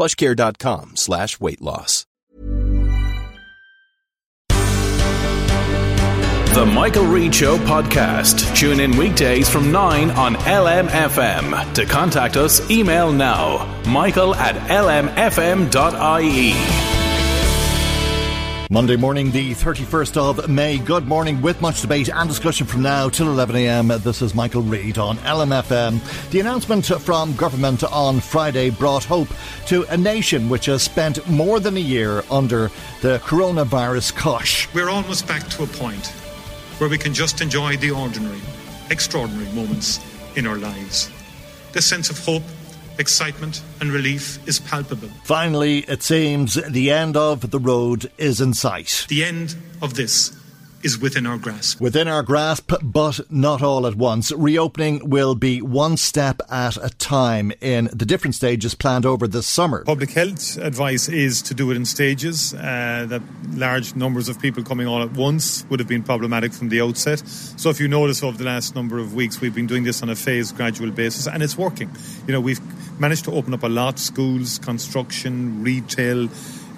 plushcare.com slash weight loss. The Michael Reade Show podcast. Tune in weekdays from 9 on LMFM. To contact us, email now michael at lmfm.ie. Monday morning, the 31st of May. Good morning, with much debate and discussion from now till 11am. This is Michael Reade on LMFM. The announcement from government on Friday brought hope to a nation which has spent more than a year under the coronavirus cosh. We're almost back to a point where we can just enjoy the ordinary, extraordinary moments in our lives. This sense of hope excitement and relief is palpable. Finally, it seems the end of the road is in sight. The end of this is within our grasp. Within our grasp, but not all at once. Reopening will be one step at a time in the different stages planned over this summer. Public health advice is to do it in stages. Uh, that large numbers of people coming all at once would have been problematic from the outset. So, if you notice over the last number of weeks, we've been doing this on a phased, gradual basis, and it's working. You know, we've managed to open up a lot schools, construction, retail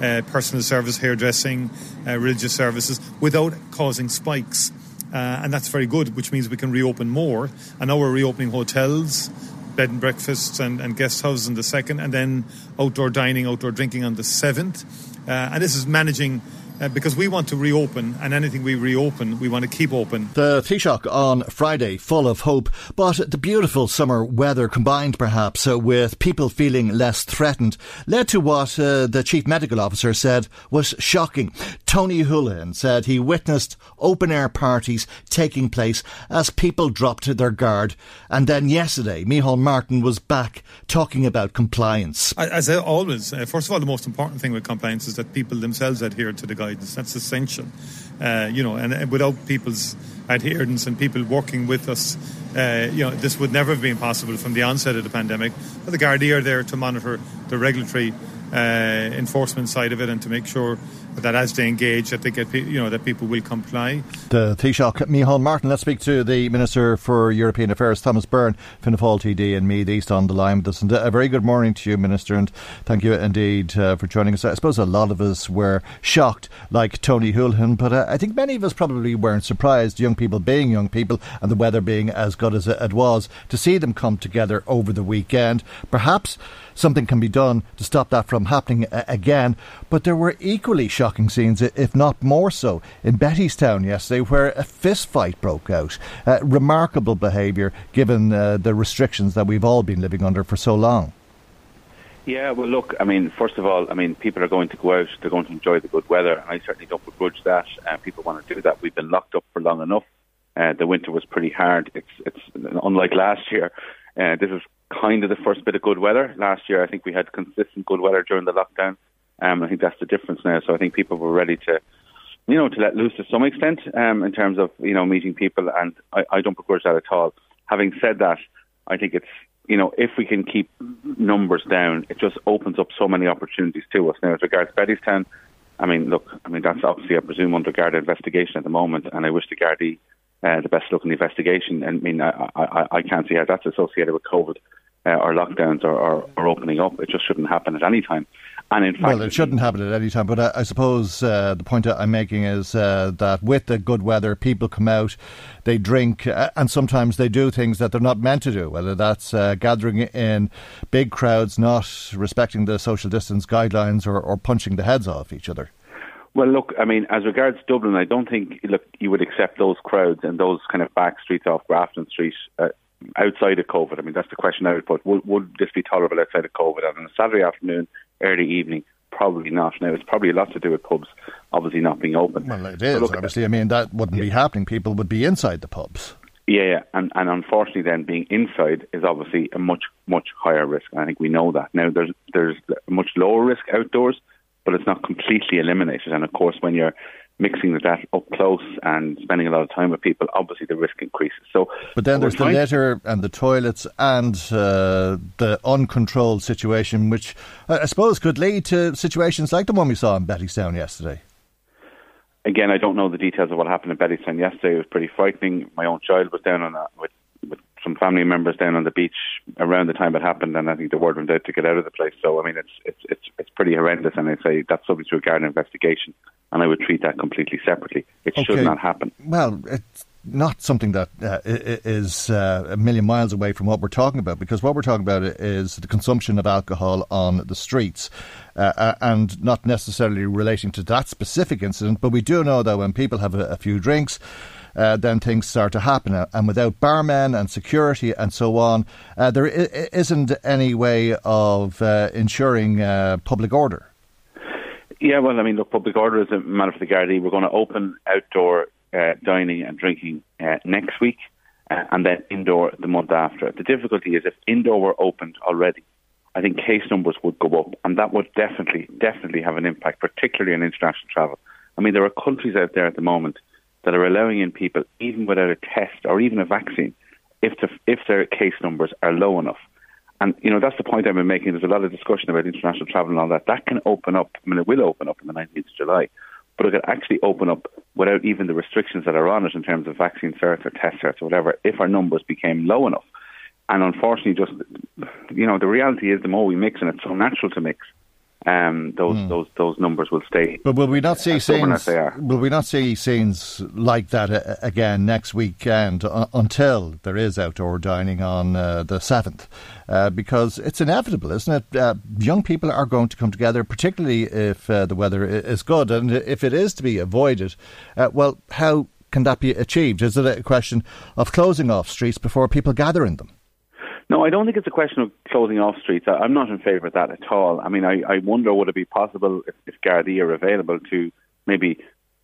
uh, personal service, hairdressing, uh, religious services, without causing spikes. Uh, and that's very good, which means we can reopen more. And now we're reopening hotels, bed and breakfasts, and, and guest houses on the second, and then outdoor dining, outdoor drinking on the seventh. Uh, and this is managing uh, because we want to reopen, and anything we reopen, we want to keep open. The Taoiseach on Friday, full of hope, but the beautiful summer weather combined perhaps uh, with people feeling less threatened led to what uh, the Chief Medical Officer said was shocking. Tony Holohan said he witnessed open air parties taking place as people dropped their guard. And then yesterday, Micheál Martin was back talking about compliance. As always, uh, first of all, the most important thing with compliance is that people themselves adhere to the guidance. That's essential. Uh, you know, and, without people's adherence and people working with us, uh, you know, this would never have been possible from the onset of the pandemic. But the Gardaí are there to monitor the regulatory enforcement side of it and to make sure that as they engage, that they get you know that people will comply. The Taoiseach Micheál Martin. Let's speak to the Minister for European Affairs, Thomas Byrne, Fianna Fáil TD, and Meath East on the line with us. And a very good morning to you, Minister, and thank you indeed uh, for joining us. I suppose a lot of us were shocked, like Tony Holohan, but uh, I think many of us probably weren't surprised. Young people being young people, and the weather being as good as it was, to see them come together over the weekend. Perhaps something can be done to stop that from happening again. But there were equally shocking scenes, if not more so, in Bettystown yesterday, where a fist fight broke out. Uh, remarkable behaviour given uh, the restrictions that we've all been living under for so long. Yeah, well, look, I mean, first of all, I mean, people are going to go out, they're going to enjoy the good weather. I certainly don't begrudge that. Uh, people want to do that. We've been locked up for long enough. Uh, the winter was pretty hard. It's, it's unlike last year. Uh, this is kind of the first bit of good weather. Last year, I think we had consistent good weather during the lockdown. Um, I think that's the difference now. So I think people were ready to, you know, to let loose to some extent um, in terms of you know meeting people, and I, I don't begrudge that at all. Having said that, I think it's you know if we can keep numbers down, it just opens up so many opportunities to us. Now, as regards Bettystown, I mean, look, I mean that's obviously I presume under Garda investigation at the moment, and I wish the Gardaí uh, the best luck in the investigation. And I mean, I, I, I can't see how that's associated with COVID uh, or lockdowns or, or, or, opening up. It just shouldn't happen at any time. And in fact, well, it shouldn't happen at any time. But I, I suppose uh, the point I'm making is uh, that with the good weather, people come out, they drink, uh, and sometimes they do things that they're not meant to do. Whether that's uh, gathering in big crowds, not respecting the social distance guidelines, or, or punching the heads off each other. Well, look, I mean, as regards Dublin, I don't think look you would accept those crowds and those kind of back streets off Grafton Street uh, outside of COVID. I mean, that's the question I would put. Would, would this be tolerable outside of COVID? And on a Saturday afternoon, early evening, probably not. Now, it's probably a lot to do with pubs obviously not being open. Well, it is. Obviously, I mean, that wouldn't yeah. be happening. People would be inside the pubs. Yeah, yeah, and and unfortunately, then being inside is obviously a much much higher risk. I think we know that now. There's there's a much lower risk outdoors, but it's not completely eliminated. And of course, when you're mixing with that up close and spending a lot of time with people, obviously the risk increases. So, but then there's the litter and the toilets and uh, the uncontrolled situation, which I suppose could lead to situations like the one we saw in Bettystown yesterday. Again, I don't know the details of what happened in Bettystown yesterday. It was pretty frightening. My own child was down on that with some family members down on the beach around the time it happened, and I think the word went out to get out of the place. So I mean, it's it's it's it's pretty horrendous, and I'd say that's subject to a Garda investigation, and I would treat that completely separately. It okay. should not happen. Well, it's not something that uh, is uh, a million miles away from what we're talking about, because what we're talking about is the consumption of alcohol on the streets, uh, uh and not necessarily relating to that specific incident. But we do know that when people have a, a few drinks uh, then things start to happen. Uh, and without barmen and security and so on, uh, there I- isn't any way of uh, ensuring uh, public order. Yeah, well, I mean, look, public order is a matter for the Gardaí. We're going to open outdoor uh, dining and drinking next week, and then indoor the month after. The difficulty is if indoor were opened already, I think case numbers would go up, and that would definitely, definitely have an impact, particularly on international travel. I mean, there are countries out there at the moment that are allowing in people, even without a test or even a vaccine, if the, if their case numbers are low enough. And you know that's the point I've been making. There's a lot of discussion about international travel and all that. That can open up. I mean, it will open up on the 19th of July, but it could actually open up without even the restrictions that are on it in terms of vaccine certs or test certs or whatever. If our numbers became low enough, and unfortunately, just you know, the reality is the more we mix, and it's so natural to mix um, those mm. those those numbers will stay. But will we not see scenes? Will we not see scenes like that uh, again next weekend uh, until there is outdoor dining on uh, the seventh? Uh, because it's inevitable, isn't it? Uh, young people are going to come together, particularly if uh, the weather is good, and if it is to be avoided, well, how can that be achieved? Is it a question of closing off streets before people gather in them? No, I don't think it's a question of closing off streets. I, am not in favour of that at all. I mean, I, I wonder would it be possible if, if Gardaí are available to maybe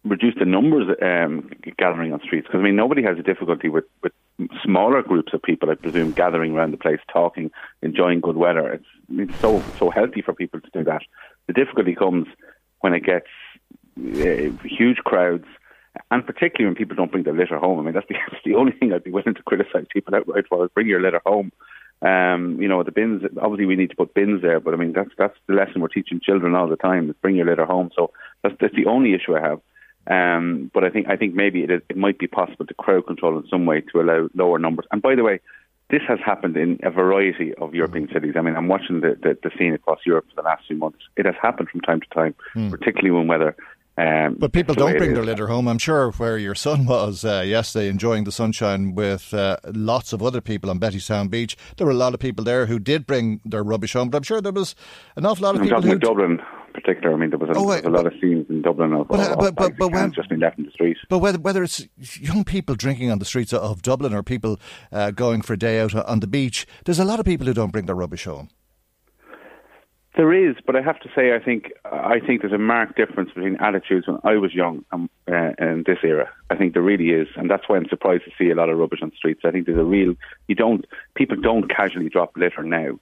reduce the numbers um, gathering on streets? Because I mean, nobody has a difficulty with, with smaller groups of people, I presume, gathering around the place, talking, enjoying good weather. It's, it's so so healthy for people to do that. The difficulty comes when it gets uh, huge crowds and particularly when people don't bring their litter home. I mean, that's the, that's the only thing I'd be willing to criticise people outright for is bring your litter home. Um, you know, the bins. Obviously, we need to put bins there, but I mean, that's that's the lesson we're teaching children all the time: is bring your litter home. So that's that's the only issue I have. Um, but I think I think maybe it, is, it might be possible to crowd control in some way to allow lower numbers. And by the way, this has happened in a variety of European cities. I mean, I'm watching the, the, the scene across Europe for the last few months. It has happened from time to time, mm. particularly when weather um, but people don't bring their litter home. I'm sure where your son was uh, yesterday enjoying the sunshine with uh, lots of other people on Bettystown Beach, there were a lot of people there who did bring their rubbish home. But I'm sure there was an awful lot of I'm people who. Dublin, particular. I mean, there was a, oh, wait, a lot of scenes in Dublin of, but, uh, but, but, but when, just been left in the street. But whether, whether it's young people drinking on the streets of Dublin or people uh, going for a day out on the beach, there's a lot of people who don't bring their rubbish home. There is, but I have to say, I think I think there's a marked difference between attitudes when I was young and, uh, and this era. I think there really is, and that's why I'm surprised to see a lot of rubbish on the streets. I think there's a real you don't people don't casually drop litter now.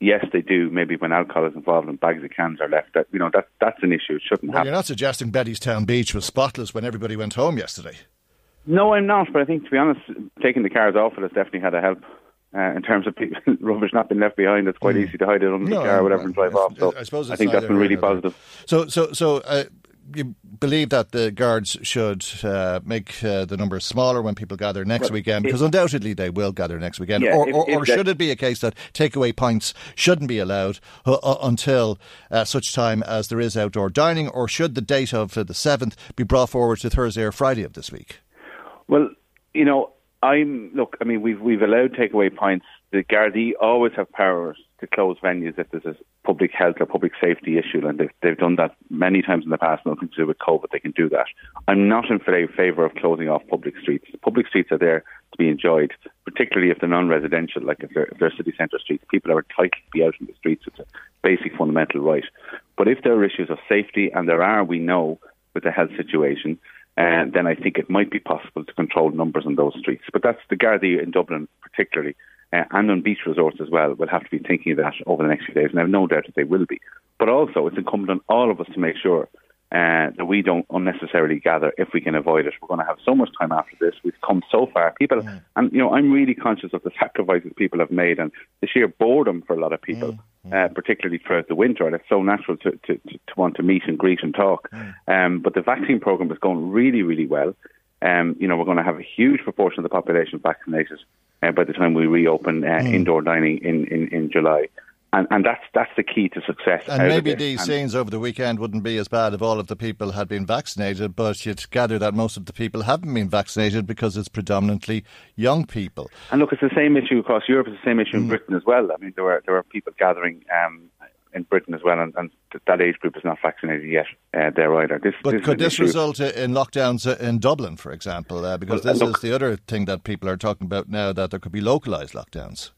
Yes, they do. Maybe when alcohol is involved and bags of cans are left, that you know that that's an issue. It shouldn't well, happen. You're not suggesting Bettystown Beach was spotless when everybody went home yesterday. No, I'm not. But I think, to be honest, taking the cars off it has definitely had a help uh, in terms of people, rubbish not being left behind. It's quite mm. easy to hide it under no, the car or whatever and drive off. So I, suppose I think that's been really positive. So, so, so. Uh, you believe that the guards should uh, make uh, the numbers smaller when people gather next well, weekend? Because undoubtedly they will gather next weekend. Yeah, or, if, or, if or should it be a case that takeaway pints shouldn't be allowed uh, uh until uh, such time as there is outdoor dining? Or should the date of uh, the 7th be brought forward to Thursday or Friday of this week? Well, you know, I'm look. I mean, we've we've allowed takeaway points. The Gardaí always have powers to close venues if there's a public health or public safety issue, and they've, they've done that many times in the past. Nothing to do with COVID, they can do that. I'm not in favour of closing off public streets. Public streets are there to be enjoyed, particularly if they're non-residential, like if they're, if they're city centre streets. People are entitled to be out in the streets. It's a basic fundamental right. But if there are issues of safety, and there are, we know with the health situation, uh, then I think it might be possible to control numbers on those streets. But that's the Gardaí in Dublin, particularly, uh, and on beach resorts as well, We'll have to be thinking of that over the next few days, and I have no doubt that they will be. But also, it's incumbent on all of us to make sure uh, that we don't unnecessarily gather if we can avoid it. We're going to have so much time after this. We've come so far. People, mm. and you know, I'm really conscious of the sacrifices people have made and the sheer boredom for a lot of people. Mm. Uh, particularly throughout the winter, and it's so natural to, to, to, want to meet and greet and talk. Mm. Um, but the vaccine program is going really, really well. Um, you know, we're going to have a huge proportion of the population vaccinated uh, by the time we reopen uh, mm. indoor dining in, in, in July. And, and that's that's the key to success. And maybe these and scenes over the weekend wouldn't be as bad if all of the people had been vaccinated, but you'd gather that most of the people haven't been vaccinated because it's predominantly young people. And look, it's the same issue across Europe. It's the same issue in mm. Britain as well. I mean, there were there were people gathering um, in Britain as well, and, and, that age group is not vaccinated yet uh, there either. This, but this could this issue. result in lockdowns in Dublin, for example? Uh, because well, this look, is the other thing that people are talking about now that there could be localised lockdowns.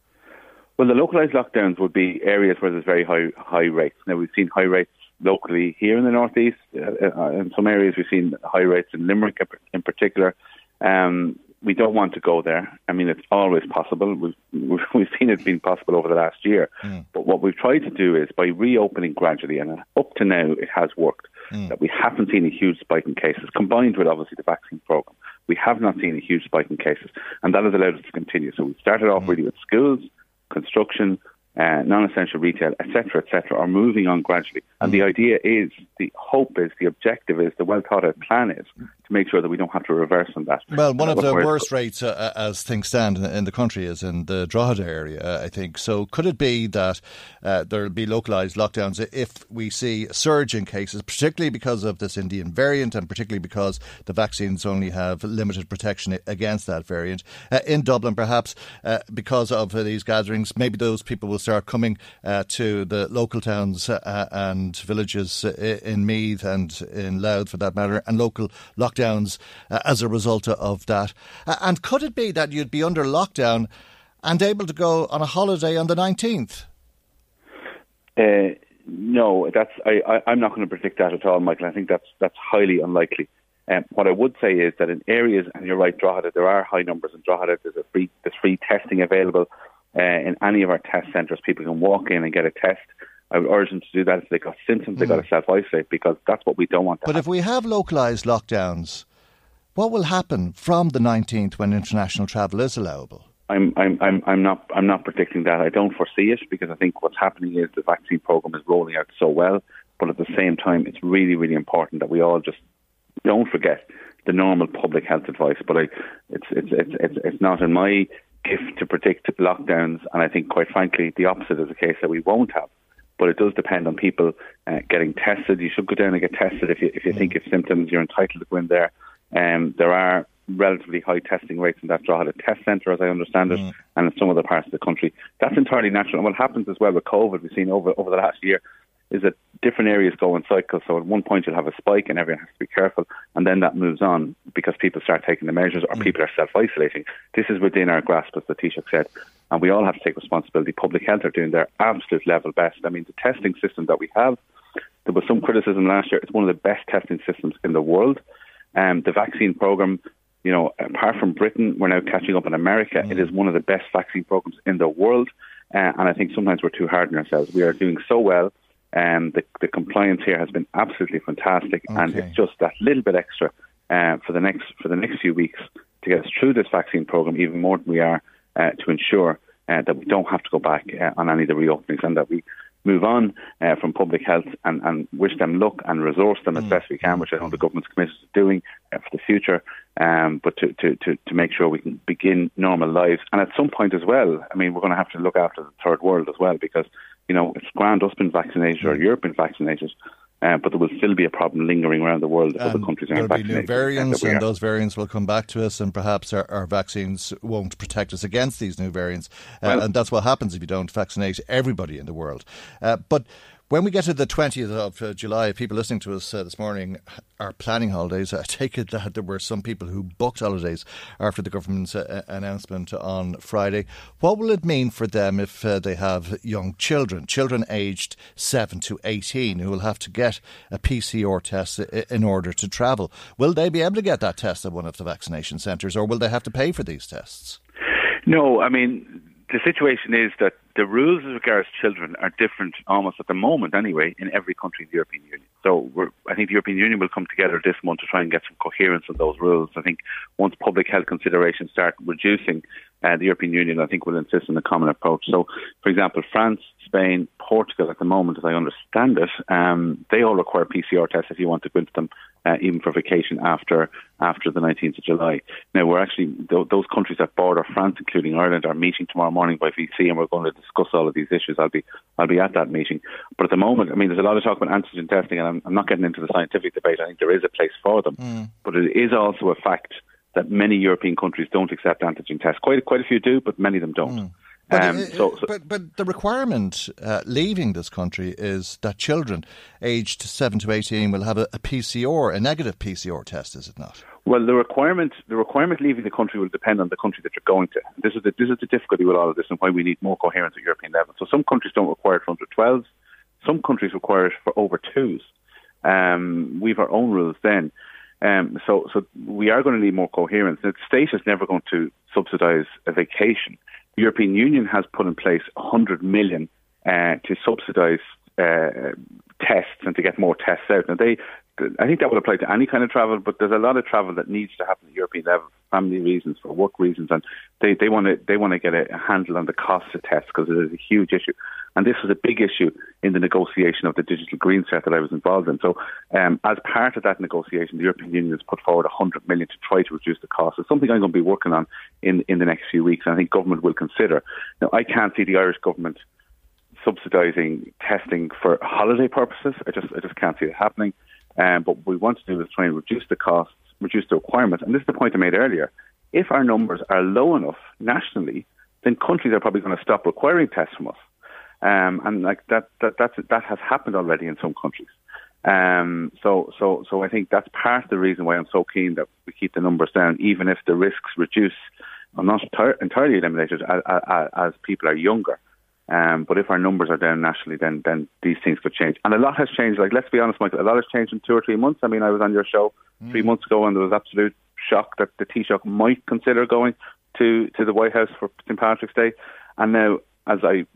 Well, the localised lockdowns would be areas where there's very high high rates. Now we've seen high rates locally here in the northeast. Uh, uh, in some areas, we've seen high rates in Limerick, in particular. Um, we don't want to go there. I mean, it's always possible. We've we've seen it being possible over the last year. Mm. But what we've tried to do is by reopening gradually, and up to now it has worked. Mm. That we haven't seen a huge spike in cases, combined with obviously the vaccine program. We have not seen a huge spike in cases, and that has allowed us to continue. So we started off mm. really with schools, construction, uh, non-essential retail, etc., etc., are moving on gradually. And the mm. idea is, the hope is, the objective is, the well thought out plan is to make sure that we don't have to reverse on that. Well, one of the worst rates uh, uh, as things stand in the country is in the Drogheda area, uh, I think. So could it be that uh, there'll be localised lockdowns if we see a surge in cases, particularly because of this Indian variant and particularly because the vaccines only have limited protection against that variant? Uh, in Dublin, perhaps uh, because of these gatherings, maybe those people will start coming to the local towns and villages in Meath and in Louth, for that matter, and local lockdowns uh, as a result of that? Uh, and could it be that you'd be under lockdown and able to go on a holiday on the 19th? Uh, no, that's I, am not going to predict that at all, Michael. I think that's that's highly unlikely. Um, what I would say is that in areas, and you're right, Drogheda, there are high numbers in Drogheda. There's a free there's free testing available uh, in any of our test centres. People can walk in and get a test. I would urge them to do that if they've got symptoms, mm. they've got to hmm. self isolate because that's what we don't want But happen. if we have localised lockdowns, what will happen from the 19th when international travel is allowable? I'm, I'm, I'm, I'm not, I'm not predicting that. I don't foresee it because I think what's happening is the vaccine program is rolling out so well. But at the same time, it's really, really important that we all just don't forget the normal public health advice. But I, it's, it's, it's, it's, it's not in my gift to predict lockdowns, and I think, quite frankly, the opposite is the case that we won't have but it does depend on people uh, getting tested. You should go down and get tested if you if you think of symptoms. You're entitled to go in there. Um, there are relatively high testing rates in that Drogheda test centre, as I understand it, mm. and in some other parts of the country. That's entirely natural. And what happens as well with COVID, we've seen over over the last year, is that different areas go in cycles. So at one point you'll have a spike and everyone has to be careful, and then that moves on because people start taking the measures or mm. people are self isolating. This is within our grasp, as the Taoiseach said, and we all have to take responsibility. Public health are doing their absolute level best. I mean, the testing system that we have, there was some criticism last year. It's one of the best testing systems in the world. Um, the vaccine program, you know, apart from Britain, we're now catching up in America. Mm. It is one of the best vaccine programs in the world, uh, and I think sometimes we're too hard on ourselves. We are doing so well um, the, the compliance here has been absolutely fantastic, okay. and it's just that little bit extra uh, for the next for the next few weeks to get us through this vaccine program even more than we are uh, to ensure uh, that we don't have to go back uh, on any of the reopenings and that we move on uh, from public health and, and wish them luck and resource them as mm. best we can, which I know the government's committed to doing uh, for the future. Um, but to, to, to, to make sure we can begin normal lives. And at some point as well, I mean, we're going to have to look after the third world as well because, you know, it's grand us been vaccinated or Europe been vaccinated. Uh, but there will still be a problem lingering around the world if other countries aren't vaccinated. There'll be new variants, and those variants will come back to us, and perhaps our, our vaccines won't protect us against these new variants. Uh, well, and that's what happens if you don't vaccinate everybody in the world. Uh, but when we get to the 20th of uh, July, people listening to us uh, this morning are planning holidays. I take it that there were some people who booked holidays after the government's uh, announcement on Friday. What will it mean for them if uh, they have young children, children aged 7 to 18, who will have to get a PCR test in order to travel? Will they be able to get that test at one of the vaccination centres, or will they have to pay for these tests? No, I mean, the situation is that the rules as regards children are different almost at the moment anyway in every country in the European Union. So I think the European Union will come together this month to try and get some coherence on those rules. I think once public health considerations start reducing, uh, the European Union I think will insist on a common approach. So, example, France, Spain, Portugal at the moment, as I understand it, um, they all require PCR tests if you want to go into them uh, even for vacation after after the 19th of July. Now, we're actually, th- those countries that border France, including Ireland, are meeting tomorrow morning by VC and we're going to discuss all of these issues. I'll be I'll be at that meeting. But at the moment, I mean, there's a lot of talk about antigen testing and I'm, I'm not getting into the scientific debate. I think there is a place for them. Mm. But it is also a fact that many European countries don't accept antigen tests. Quite, quite a few do, but many of them don't. Mm. But, um, so, so, but, but the requirement uh, leaving this country is that children aged 7 to 18 will have a, a, PCR, a negative PCR test, is it not? Well, the requirement the requirement leaving the country will depend on the country that you're going to. This is the, this is the difficulty with all of this and why we need more coherence at European level. So some countries don't require it for under 12s, some countries require it for over twos. Um, we have our own rules then. Um, so, so we are going to need more coherence. The state is never going to subsidise a vacation the European Union has put in place 100 million uh, to subsidise uh, tests and to get more tests out. Now, they, I think that would apply to any kind of travel, but there's a lot of travel that needs to happen at European level, family reasons, for work reasons, and they, they want to they want to get a handle on the cost of tests because it is a huge issue. And this was a big issue in the negotiation of the digital green cert that I was involved in. So, um, as part of that negotiation, the European Union has put forward 100 million to try to reduce the cost. It's something I'm going to be working on in in the next few weeks, and I think government will consider. Now, I can't see the Irish government subsidising testing for holiday purposes. I just I just can't see it happening. Um, but what we want to do is try and reduce the costs, reduce the requirements. And this is the point I made earlier. If our numbers are low enough nationally, then countries are probably going to stop requiring tests from us. Um, and like that, that, that's, that has happened already in some countries. Um, so, so, so I think that's part of the reason why I'm so keen that we keep the numbers down, even if the risks reduce, are not entirely eliminated as, as, as people are younger. Um, but if our numbers are down nationally, then then these things could change. And a lot has changed. Like let's be honest, Michael, a lot has changed in two or three months. I mean, I was on your show mm. three months ago, and there was absolute shock that the Taoiseach might consider going to to the White House for St Patrick's Day. And now, as I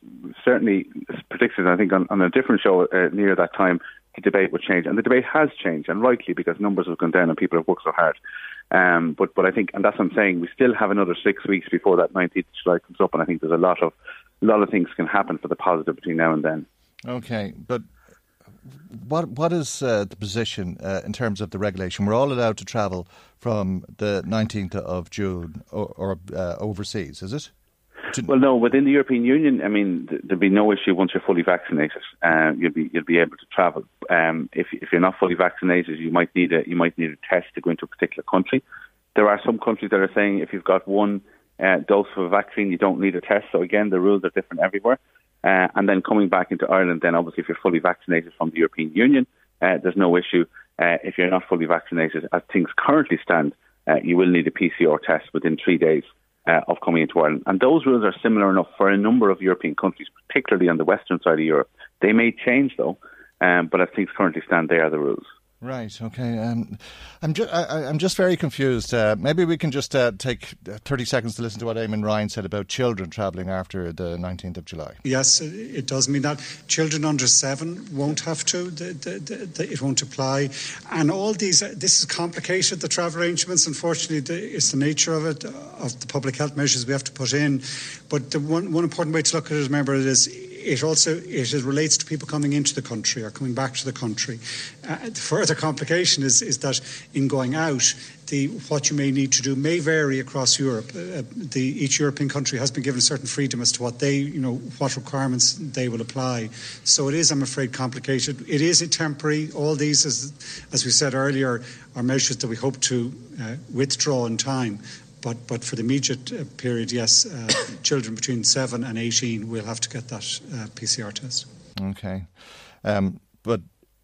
certainly predicted, I think on, on a different show uh, near that time, the debate would change, and the debate has changed, and rightly because numbers have gone down and people have worked so hard. Um, but but I think, and that's what I'm saying, we still have another six weeks before that 19th of July comes up, and I think there's a lot of a lot of things can happen for the positive between now and then. Okay, but what what is uh, the position uh, in terms of the regulation? We're all allowed to travel from the 19th of June or, or uh, overseas, is it? Well, no. Within the European Union, I mean, there'll be no issue once you're fully vaccinated. Uh, you'll be you'll be able to travel. Um, if if you're not fully vaccinated, you might need a you might need a test to go into a particular country. There are some countries that are saying if you've got one uh, dose of a vaccine, you don't need a test. So again, the rules are different everywhere. Uh, and then coming back into Ireland, then obviously if you're fully vaccinated from the European Union, uh, there's no issue. Uh, if you're not fully vaccinated, as things currently stand, uh, you will need a PCR test within three days uh, of coming into Ireland. And those rules are similar enough for a number of European countries, particularly on the western side of Europe. They may change though, um, but as things currently stand, they are the rules. Right. Okay. Um, I'm just I, am just very confused. Uh, maybe we can just uh, take 30 seconds to listen to what Eamon Ryan said about children travelling after the 19th of July. Yes, it does mean that children under seven won't have to. The, the, the, it won't apply, and all these. Uh, this is complicated. The travel arrangements. Unfortunately, it's the nature of it of the public health measures we have to put in. But the one one important way to look at it, remember, is it also it relates to people coming into the country or coming back to the country. Uh, the further complication is, is that in going out, the, what you may need to do may vary across Europe. Uh, the, each European country has been given certain freedom as to what they, you know, what requirements they will apply. So it is, I'm afraid, complicated. It is temporary. All these, as, as we said earlier, are measures that we hope to uh, withdraw in time. But, but for the immediate uh, period, yes, uh, children between 7 and 18 will have to get that uh, PCR test. Okay. Um, but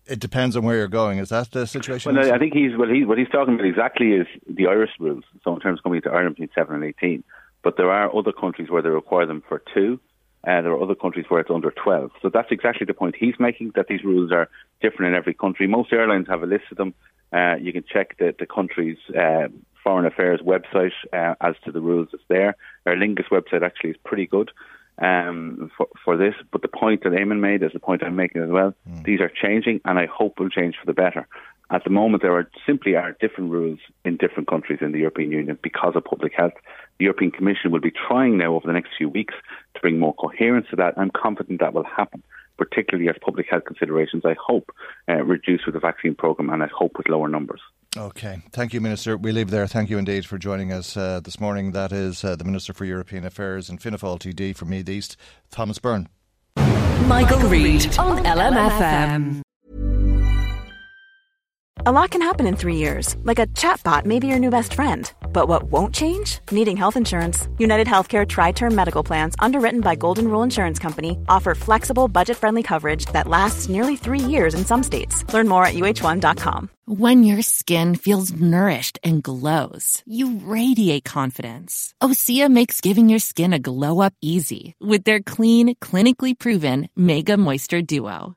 it depends on where you're going. Is that the situation? Well, I think he's what, he, what he's talking about exactly is the Irish rules. So in terms of coming to Ireland between 7 and 18. But there are other countries where they require them for two. Uh, there are other countries where it's under 12. So that's exactly the point he's making, that these rules are different in every country. Most airlines have a list of them. Uh, you can check the, the country's uh, Foreign Affairs website uh, as to the rules that's there. Aer Lingus website actually is pretty good um, for, for this. But the point that Eamon made is the point I'm making as well. Mm. These are changing, and I hope will change for the better. At the moment, there are simply are different rules in different countries in the European Union because of public health. The European Commission will be trying now over the next few weeks to bring more coherence to that. I'm confident that will happen particularly as public health considerations, I hope, uh, reduce with the vaccine programme and I hope with lower numbers. Okay. Thank you, Minister. We leave there. Thank you indeed for joining us uh, this morning. That is uh, the Minister for European Affairs and Fianna TD from Meath East, Thomas Byrne. Michael, Michael Reade on LMFM. A lot can happen in three years, like a chatbot may be your new best friend. But what won't change? Needing health insurance. United Healthcare Tri Term Medical Plans, underwritten by Golden Rule Insurance Company, offer flexible, budget friendly coverage that lasts nearly three years in some states. Learn more at uh1.com. When your skin feels nourished and glows, you radiate confidence. Osea makes giving your skin a glow up easy with their clean, clinically proven Mega Moisture Duo.